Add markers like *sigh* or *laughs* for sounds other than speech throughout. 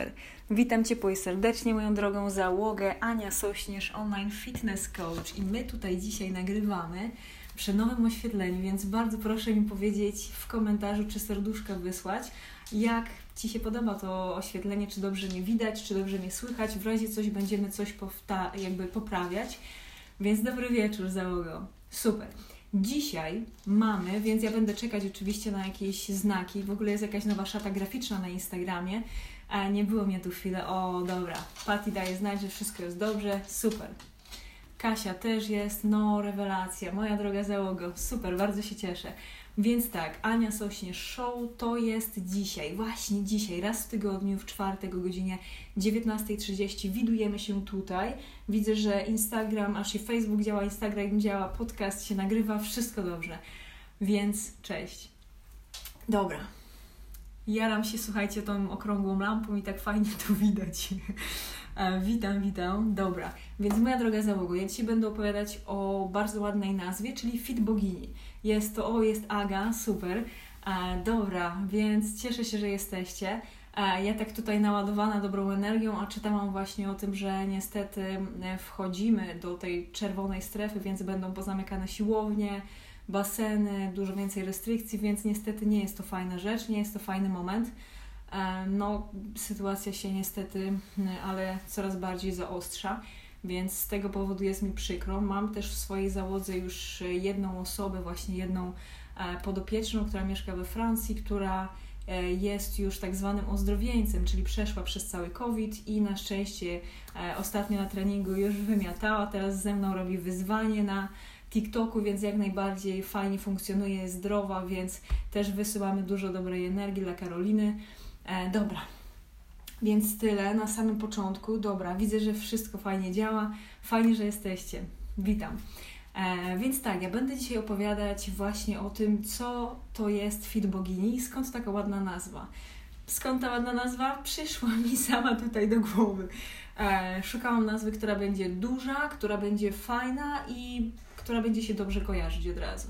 super. Witam Cię i serdecznie, moją drogą załogę. Ania Sośnierz, online fitness coach. I my tutaj dzisiaj nagrywamy przy nowym oświetleniu, więc bardzo proszę mi powiedzieć w komentarzu, czy serduszka wysłać, jak Ci się podoba to oświetlenie, czy dobrze mnie widać, czy dobrze mnie słychać. W razie coś będziemy coś powta- jakby poprawiać. Więc dobry wieczór, załogo. Super. Dzisiaj mamy, więc ja będę czekać oczywiście na jakieś znaki. W ogóle jest jakaś nowa szata graficzna na Instagramie. A nie było mnie tu chwilę. O, dobra. Patty daje znać, że wszystko jest dobrze. Super. Kasia też jest. No, rewelacja. Moja droga załogo. Super, bardzo się cieszę. Więc tak, Ania Sośnie Show to jest dzisiaj, właśnie dzisiaj, raz w tygodniu, w czwartek o godzinie 19.30 widujemy się tutaj. Widzę, że Instagram, aż i Facebook działa, Instagram działa, podcast się nagrywa, wszystko dobrze. Więc cześć. Dobra. Jaram się, słuchajcie, tą okrągłą lampą i tak fajnie to widać. E, witam, witam. Dobra, więc moja droga załogo, ja Ci będę opowiadać o bardzo ładnej nazwie, czyli Fit Bogini. Jest to, o, jest Aga, super. E, dobra, więc cieszę się, że jesteście. E, ja tak tutaj naładowana dobrą energią, a czytałam właśnie o tym, że niestety wchodzimy do tej czerwonej strefy, więc będą pozamykane siłownie, baseny, dużo więcej restrykcji, więc niestety nie jest to fajna rzecz, nie jest to fajny moment. E, no, sytuacja się niestety, ale coraz bardziej zaostrza, więc z tego powodu jest mi przykro. Mam też w swojej załodze już jedną osobę, właśnie jedną e, podopieczną, która mieszka we Francji, która e, jest już tak zwanym ozdrowieńcem, czyli przeszła przez cały COVID i na szczęście ostatnio na treningu już wymiatała, teraz ze mną robi wyzwanie na TikToku, więc jak najbardziej fajnie funkcjonuje, zdrowa, więc też wysyłamy dużo dobrej energii dla Karoliny. E, dobra, więc tyle na samym początku. Dobra, widzę, że wszystko fajnie działa. Fajnie, że jesteście. Witam. E, więc tak, ja będę dzisiaj opowiadać właśnie o tym, co to jest Fit Bogini i skąd taka ładna nazwa. Skąd ta ładna nazwa? Przyszła *laughs* mi sama tutaj do głowy. E, szukałam nazwy, która będzie duża, która będzie fajna i która będzie się dobrze kojarzyć od razu.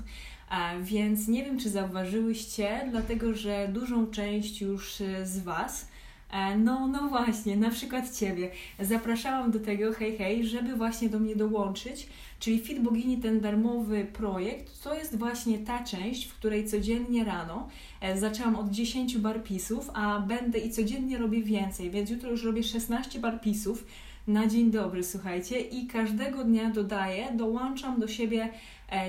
Więc nie wiem, czy zauważyłyście, dlatego że dużą część już e, z Was, e, no, no właśnie, na przykład Ciebie, zapraszałam do tego, hej, hej, żeby właśnie do mnie dołączyć, czyli Fit Bogini, ten darmowy projekt, to jest właśnie ta część, w której codziennie rano e, zaczęłam od 10 barpisów, a będę i codziennie robię więcej, więc jutro już robię 16 barpisów na dzień dobry, słuchajcie, i każdego dnia dodaję, dołączam do siebie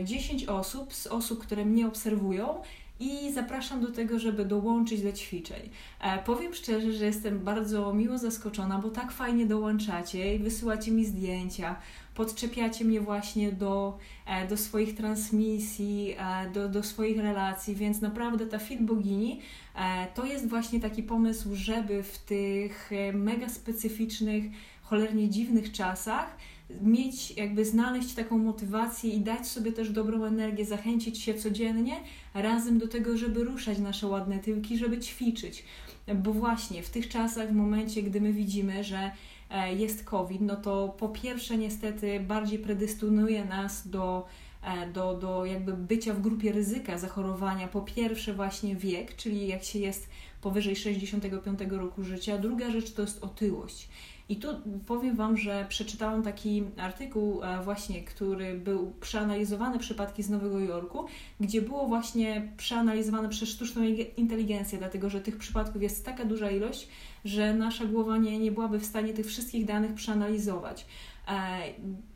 10 e, osób, z osób, które mnie obserwują i zapraszam do tego, żeby dołączyć do ćwiczeń. E, powiem szczerze, że jestem bardzo miło zaskoczona, bo tak fajnie dołączacie i wysyłacie mi zdjęcia, podczepiacie mnie właśnie do, e, do swoich transmisji, do, do swoich relacji, więc naprawdę ta Fit Bogini to jest właśnie taki pomysł, żeby w tych mega specyficznych, cholernie dziwnych czasach mieć, jakby znaleźć taką motywację i dać sobie też dobrą energię, zachęcić się codziennie razem do tego, żeby ruszać nasze ładne tyłki, żeby ćwiczyć. Bo właśnie w tych czasach, w momencie, gdy my widzimy, że e, jest COVID, no to po pierwsze niestety bardziej predystynuje nas do, do, do jakby bycia w grupie ryzyka zachorowania. Po pierwsze właśnie wiek, czyli jak się jest powyżej 65 roku życia. Druga rzecz to jest otyłość. I tu powiem Wam, że przeczytałam taki artykuł e, właśnie, który był przeanalizowany przypadki z Nowego Jorku, gdzie było właśnie przeanalizowane przez sztuczną inteligencję, dlatego że tych przypadków jest taka duża ilość, że nasza głowa nie, nie byłaby w stanie tych wszystkich danych przeanalizować. E,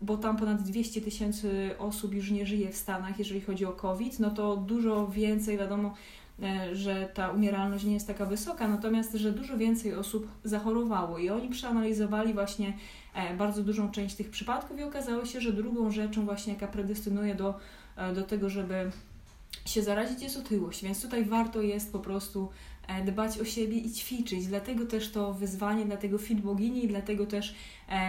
bo tam ponad 200 tysięcy osób już nie żyje w Stanach, jeżeli chodzi o COVID, no to dużo więcej, wiadomo, E, że ta umieralność nie jest taka wysoka, natomiast że dużo więcej osób zachorowało i oni przeanalizowali właśnie e, bardzo dużą część tych przypadków i okazało się, że drugą rzeczą właśnie, jaka predestynuje do, do tego, żeby się zarazić jest otyłość, więc tutaj warto jest po prostu dbać o siebie i ćwiczyć. Dlatego też to wyzwanie, dlatego fit bogini dlatego też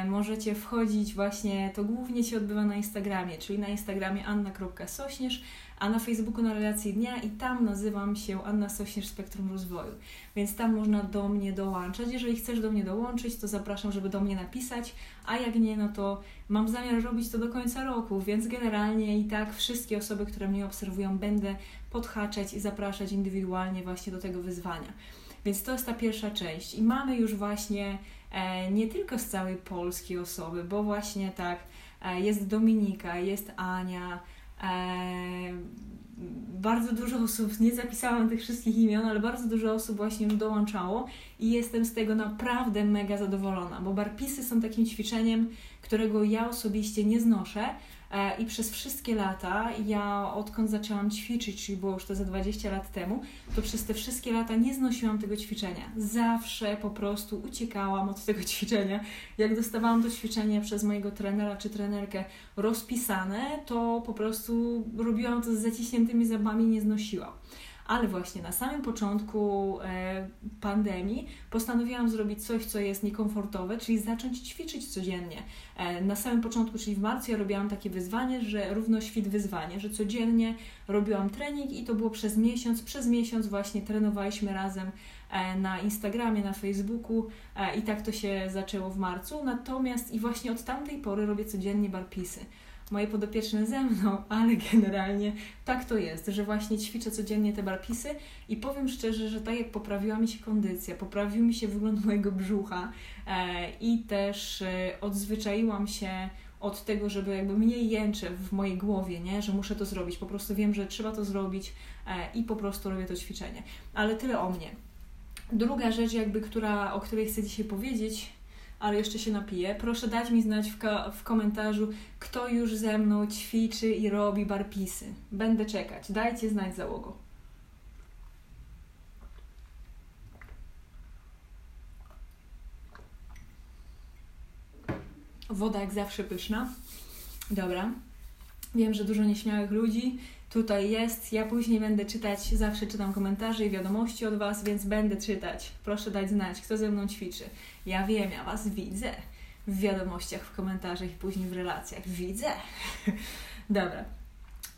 możecie wchodzić właśnie, to głównie się odbywa na Instagramie, czyli na Instagramie anna.sośnierz, a na Facebooku na relacji dnia i tam nazywam się Anna Sośnierz Spektrum Rozwoju, więc tam można do mnie dołączać. Jeżeli chcesz do mnie dołączyć, to zapraszam, żeby do mnie napisać, a jak nie, no to mam zamiar robić to do końca roku, więc generalnie i tak wszystkie osoby, które mnie obserwują, będę podhaczać i zapraszać indywidualnie właśnie do tego wyzwania. Więc to jest ta pierwsza część. I mamy już właśnie e, nie tylko z całej Polski osoby, bo właśnie tak, e, jest Dominika, jest Ania, bardzo dużo osób, nie zapisałam tych wszystkich imion, ale bardzo dużo osób właśnie dołączało i jestem z tego naprawdę mega zadowolona, bo barpisy są takim ćwiczeniem, którego ja osobiście nie znoszę, E, I przez wszystkie lata, ja odkąd zaczęłam ćwiczyć, czyli było już to za 20 lat temu, to przez te wszystkie lata nie znosiłam tego ćwiczenia. Zawsze po prostu uciekałam od tego *laughs* ćwiczenia. Jak dostawałam to ćwiczenie przez mojego trenera czy trenerkę rozpisane, to po prostu robiłam to z zaciśniętymi zębami, nie znosiłam ale właśnie na samym początku e, pandemii postanowiłam zrobić coś, co jest niekomfortowe, czyli zacząć ćwiczyć codziennie. E, na samym początku, czyli w marcu, ja robiłam takie wyzwanie, że równo świt wyzwanie, że codziennie robiłam trening i to było przez miesiąc. Przez miesiąc właśnie trenowaliśmy razem e, na Instagramie, na Facebooku i tak to się zaczęło w marcu. Natomiast i właśnie od tamtej pory robię codziennie barpisy moje podopieczne ze mną, ale generalnie tak to jest, że właśnie ćwiczę codziennie te barpisy i powiem szczerze, że tak jak poprawiła mi się kondycja, poprawił mi się wygląd mojego brzucha e, i też e, odzwyczaiłam się od tego, żeby jakby mniej jęczę w mojej głowie, nie? że muszę to zrobić. Po prostu wiem, że trzeba to zrobić e, i po prostu robię to ćwiczenie. Ale tyle o mnie. Druga rzecz, jakby, która, o której chcę dzisiaj powiedzieć, ale jeszcze się napiję. Proszę dać mi znać w, w komentarzu, kto już ze mną ćwiczy i robi barpisy. Będę czekać. Dajcie znać załogo. Woda jak zawsze pyszna. Dobra. Wiem, że dużo nieśmiałych ludzi tutaj jest. Ja później będę czytać, zawsze czytam komentarze i wiadomości od Was, więc będę czytać. Proszę dać znać, kto ze mną ćwiczy. Ja wiem, ja Was widzę w wiadomościach, w komentarzach i później w relacjach. Widzę. *laughs* Dobra.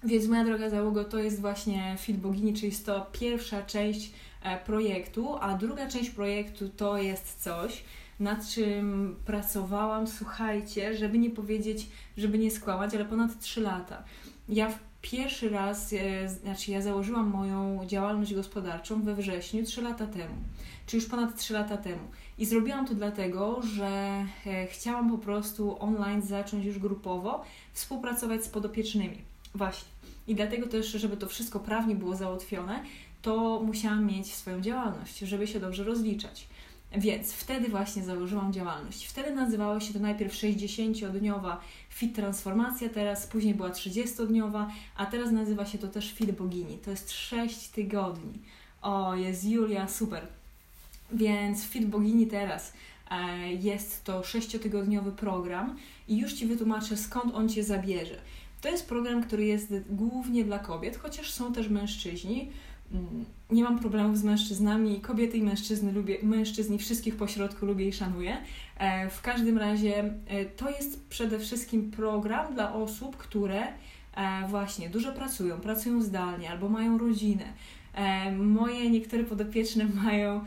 Więc moja droga załogo to jest właśnie Fit Bogini, czyli jest to pierwsza część e, projektu, a druga część projektu to jest coś, nad czym pracowałam, słuchajcie, żeby nie powiedzieć, żeby nie skłamać, ale ponad 3 lata. Ja w pierwszy raz, e, znaczy ja założyłam moją działalność gospodarczą we wrześniu 3 lata temu, czyli już ponad 3 lata temu. I zrobiłam to dlatego, że e, chciałam po prostu online zacząć już grupowo współpracować z podopiecznymi. Właśnie. I dlatego też, żeby to wszystko prawnie było załatwione, to musiałam mieć swoją działalność, żeby się dobrze rozliczać. Więc wtedy właśnie założyłam działalność. Wtedy nazywało się to najpierw 60-dniowa Fit Transformacja, teraz później była 30-dniowa, a teraz nazywa się to też Fit Bogini. To jest 6 tygodni. O, jest Julia, super. Więc Fit Bogini teraz e, jest to 6-tygodniowy program i już Ci wytłumaczę skąd on Cię zabierze. To jest program, który jest głównie dla kobiet, chociaż są też mężczyźni. Mm, nie mam problemów z mężczyznami, kobiety i mężczyzny lubię, mężczyzn wszystkich pośrodku lubię i szanuję. E, w każdym razie e, to jest przede wszystkim program dla osób, które e, właśnie dużo pracują, pracują zdalnie albo mają rodzinę. Moje niektóre podopieczne *laughs* mają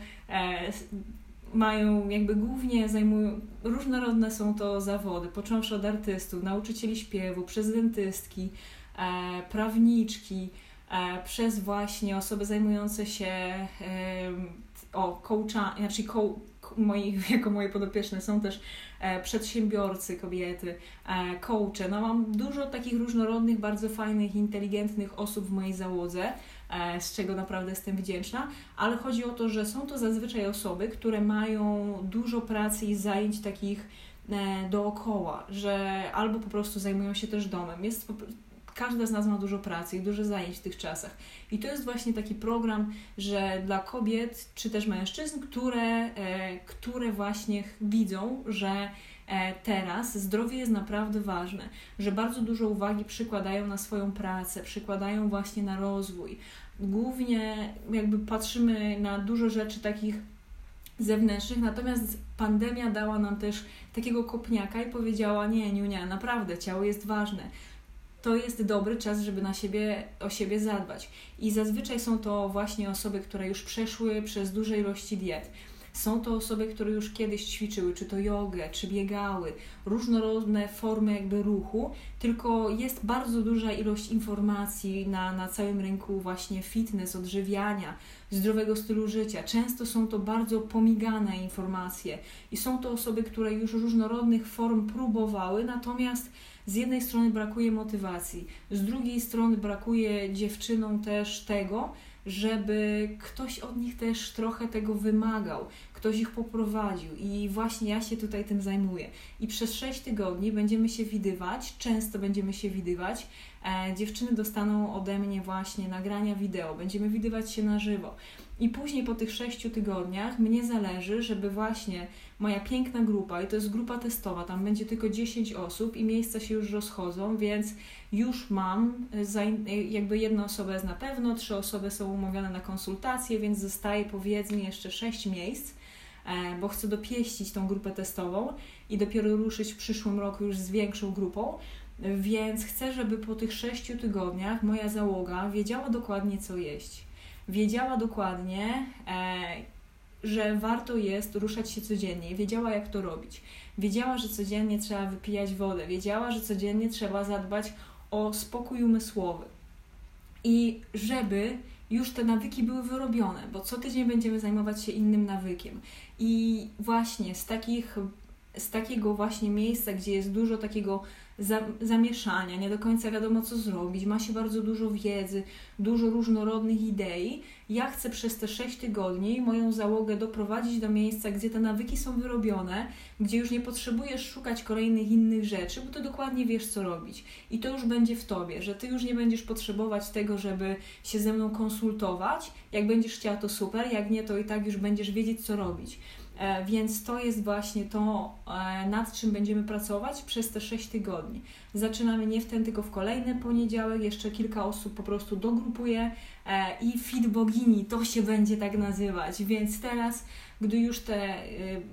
mają jakby głównie zajmują, różnorodne są to zawody, począwszy od artystów, nauczycieli śpiewu, przez dentystki, prawniczki, przez właśnie osoby zajmujące się o coacha, znaczy co, moi, *laughs* jako moje podopieczne są też e, przedsiębiorcy, kobiety, e, coache. No mam dużo takich różnorodnych, bardzo fajnych, inteligentnych osób w mojej załodze, z czego naprawdę jestem wdzięczna, ale chodzi o to, że są to zazwyczaj osoby, które mają dużo pracy i zajęć takich dookoła, że albo po prostu zajmują się też domem. Jest każda z nas ma dużo pracy i dużo zajęć w tych czasach. I to jest właśnie taki program, że dla kobiet czy też mężczyzn, które, e, które właśnie widzą, że e, teraz zdrowie jest naprawdę ważne, że bardzo dużo uwagi przykładają na swoją pracę, przykładają właśnie na rozwój. Głównie jakby patrzymy na dużo rzeczy takich zewnętrznych, natomiast pandemia dała nam też takiego kopniaka i powiedziała: Nie, Niunia, naprawdę ciało jest ważne to jest dobry czas, żeby na siebie, o siebie zadbać. I zazwyczaj są to właśnie osoby, które już przeszły przez duże ilości diet. Są to osoby, które już kiedyś ćwiczyły, czy to jogę, czy biegały, różnorodne formy jakby ruchu, tylko jest bardzo duża ilość informacji na, na całym rynku właśnie fitness, odżywiania, zdrowego stylu życia. Często są to bardzo pomigane informacje i są to osoby, które już różnorodnych form próbowały, natomiast z jednej strony brakuje motywacji, z drugiej strony brakuje dziewczynom też tego, żeby ktoś od nich też trochę tego wymagał, ktoś ich poprowadził i właśnie ja się tutaj tym zajmuję. I przez 6 tygodni będziemy się widywać, często będziemy się widywać. E, dziewczyny dostaną ode mnie właśnie nagrania wideo, będziemy widywać się na żywo. I później po tych 6 tygodniach mnie zależy, żeby właśnie moja piękna grupa, i to jest grupa testowa, tam będzie tylko 10 osób i miejsca się już rozchodzą, więc już mam, jakby jedna osoba jest na pewno, trzy osoby są umówione na konsultacje, więc zostaje powiedzmy jeszcze 6 miejsc E, bo chcę dopieścić tą grupę testową i dopiero ruszyć w przyszłym roku już z większą grupą. Więc chcę, żeby po tych sześciu tygodniach moja załoga wiedziała dokładnie, co jeść. Wiedziała dokładnie, e, że warto jest ruszać się codziennie, wiedziała, jak to robić. Wiedziała, że codziennie trzeba wypijać wodę, wiedziała, że codziennie trzeba zadbać o spokój umysłowy. I żeby już te nawyki były wyrobione, bo co tydzień będziemy zajmować się innym nawykiem. I właśnie z takich z takiego właśnie miejsca, gdzie jest dużo takiego zamieszania, nie do końca wiadomo co zrobić, ma się bardzo dużo wiedzy, dużo różnorodnych idei. Ja chcę przez te 6 tygodni moją załogę doprowadzić do miejsca, gdzie te nawyki są wyrobione, gdzie już nie potrzebujesz szukać kolejnych innych rzeczy, bo ty dokładnie wiesz co robić. I to już będzie w tobie, że ty już nie będziesz potrzebować tego, żeby się ze mną konsultować. Jak będziesz chciała, to super, jak nie, to i tak już będziesz wiedzieć co robić. E, więc to jest właśnie to, e, nad czym będziemy pracować przez te 6 tygodni. Zaczynamy nie w ten, tylko w kolejny poniedziałek. Jeszcze kilka osób po prostu dogrupuje e, i Fit Bogini to się będzie tak nazywać. Więc teraz, gdy już te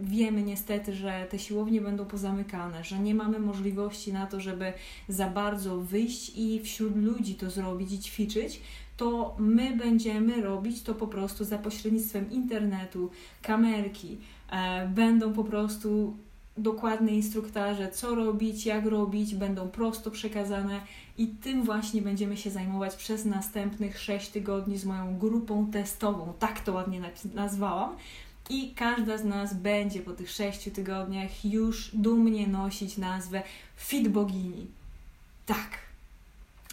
wiemy niestety, że te siłownie będą pozamykane, że nie mamy możliwości na to, żeby za bardzo wyjść i wśród ludzi to zrobić i ćwiczyć, to my będziemy robić to po prostu za pośrednictwem internetu, kamerki. E, będą po prostu dokładne instruktaże, co robić, jak robić, będą prosto przekazane i tym właśnie będziemy się zajmować przez następnych 6 tygodni z moją grupą testową. Tak to ładnie nazwałam. I każda z nas będzie po tych 6 tygodniach już dumnie nosić nazwę Fit Bogini. Tak.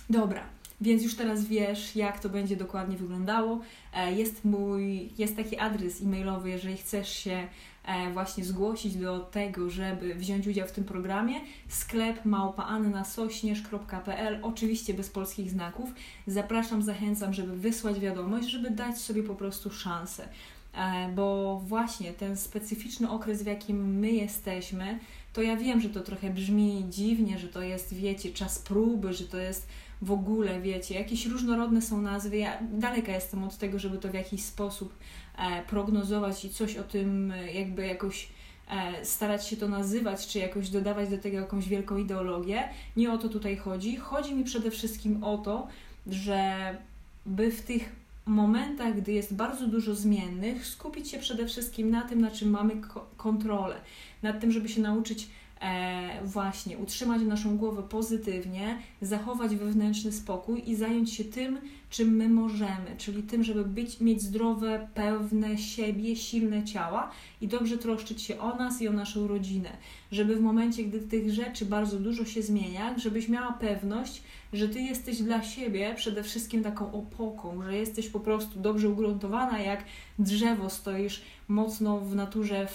Dobra, więc już teraz wiesz, jak to będzie dokładnie wyglądało. E, jest mój, jest taki adres e-mailowy, jeżeli chcesz się e, właśnie zgłosić do tego, żeby wziąć udział w tym programie. Sklep małpaannasośnierz.pl, oczywiście bez polskich znaków. Zapraszam, zachęcam, żeby wysłać wiadomość, żeby dać sobie po prostu szansę. E, bo właśnie ten specyficzny okres, w jakim my jesteśmy, to ja wiem, że to trochę brzmi dziwnie, że to jest, wiecie, czas próby, że to jest w ogóle, wiecie, jakieś różnorodne są nazwy. Ja daleka jestem od tego, żeby to w jakiś sposób e, prognozować i coś o tym e, jakby jakoś e, starać się to nazywać, czy jakoś dodawać do tego jakąś wielką ideologię. Nie o to tutaj chodzi. Chodzi mi przede wszystkim o to, że by w tych momentach, gdy jest bardzo dużo zmiennych, skupić się przede wszystkim na tym, na czym mamy kontrolę, nad tym, żeby się nauczyć e, właśnie utrzymać naszą głowę pozytywnie, zachować wewnętrzny spokój i zająć się tym, czym my możemy, czyli tym, żeby być, mieć zdrowe, pewne siebie, silne ciała i dobrze troszczyć się o nas i o naszą rodzinę. Żeby w momencie, gdy tych rzeczy bardzo dużo się zmienia, żebyś miała pewność, że ty jesteś dla siebie przede wszystkim taką opoką, że jesteś po prostu dobrze ugruntowana, jak drzewo stoisz mocno w naturze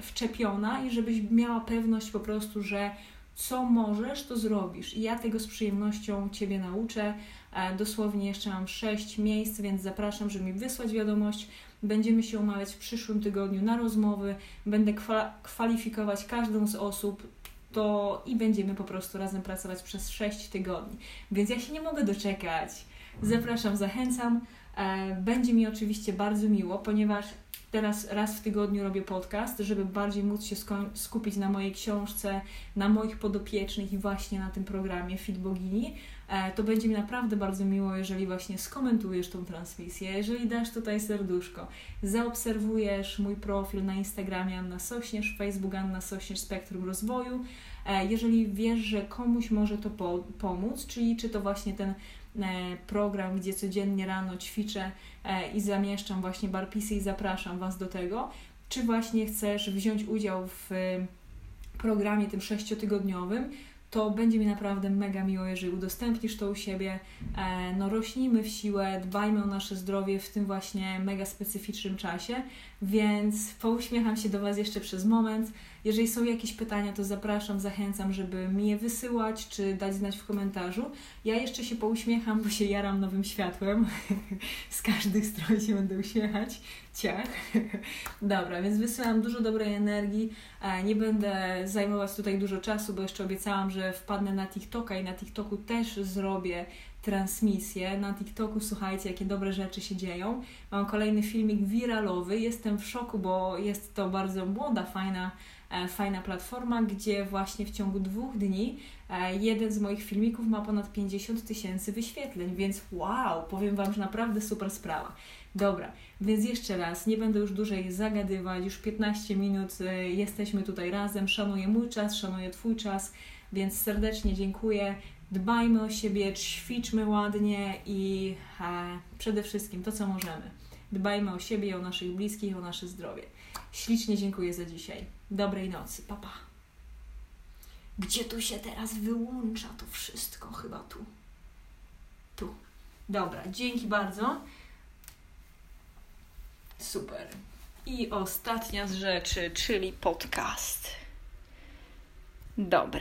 wczepiona i żebyś miała pewność po prostu, że co możesz, to zrobisz. I ja tego z przyjemnością Ciebie nauczę. E, dosłownie jeszcze mam sześć miejsc, więc zapraszam, żeby mi wysłać wiadomość. Będziemy się umawiać w przyszłym tygodniu na rozmowy. Będę kwalifikować każdą z osób to i będziemy po prostu razem pracować przez 6 tygodni. Więc ja się nie mogę doczekać. Zapraszam, zachęcam. E, będzie mi oczywiście bardzo miło, ponieważ teraz raz w tygodniu robię podcast, żeby bardziej móc się skupić na mojej książce, na moich podopiecznych i właśnie na tym programie Fit Bogini. E, to będzie mi naprawdę bardzo miło, jeżeli właśnie skomentujesz tą transmisję, jeżeli dasz tutaj serduszko, zaobserwujesz mój profil na Instagramie Anna Sośnierz, Facebook Anna Sośnierz Spektrum Rozwoju. E, jeżeli wiesz, że komuś może to po pomóc, czyli czy to właśnie ten program, gdzie codziennie rano ćwiczę i zamieszczam właśnie barpisy i zapraszam Was do tego, czy właśnie chcesz wziąć udział w programie tym sześciotygodniowym, to będzie mi naprawdę mega miło, jeżeli udostępnisz to u siebie. E, no, rośnijmy w siłę, dbajmy o nasze zdrowie w tym właśnie mega specyficznym czasie, więc pouśmiecham się do Was jeszcze przez moment. Jeżeli są jakieś pytania, to zapraszam, zachęcam, żeby mi je wysyłać czy dać znać w komentarzu. Ja jeszcze się pouśmiecham, bo się jaram nowym światłem. *laughs* Z każdych stron się będę uśmiechać. Ciach. *laughs* Dobra, więc wysyłam dużo dobrej energii. E, nie będę zajmować tutaj dużo czasu, bo jeszcze obiecałam, że wpadnę na TikToka i na TikToku też zrobię transmisję. Na TikToku słuchajcie, jakie dobre rzeczy się dzieją. Mam kolejny filmik wiralowy. Jestem w szoku, bo jest to bardzo młoda, fajna fajna platforma, gdzie właśnie w ciągu dwóch dni e, jeden z moich filmików ma ponad 50 tysięcy wyświetleń, więc wow, powiem Wam, że naprawdę super sprawa. Dobra, więc jeszcze raz, nie będę już dłużej zagadywać, już 15 minut e, jesteśmy tutaj razem, szanuję mój czas, szanuję Twój czas, więc serdecznie dziękuję. Dbajmy o siebie, ćwiczmy ładnie i e, przede wszystkim to, co możemy. Dbajmy o siebie, o naszych bliskich, o nasze zdrowie. Ślicznie dziękuję za dzisiaj. Dobrej nocy, papa. Gdzie tu się teraz wyłącza to wszystko? Chyba tu. Tu. Dobra, dzięki bardzo. Super. I ostatnia z rzeczy, czyli podcast. Dobry.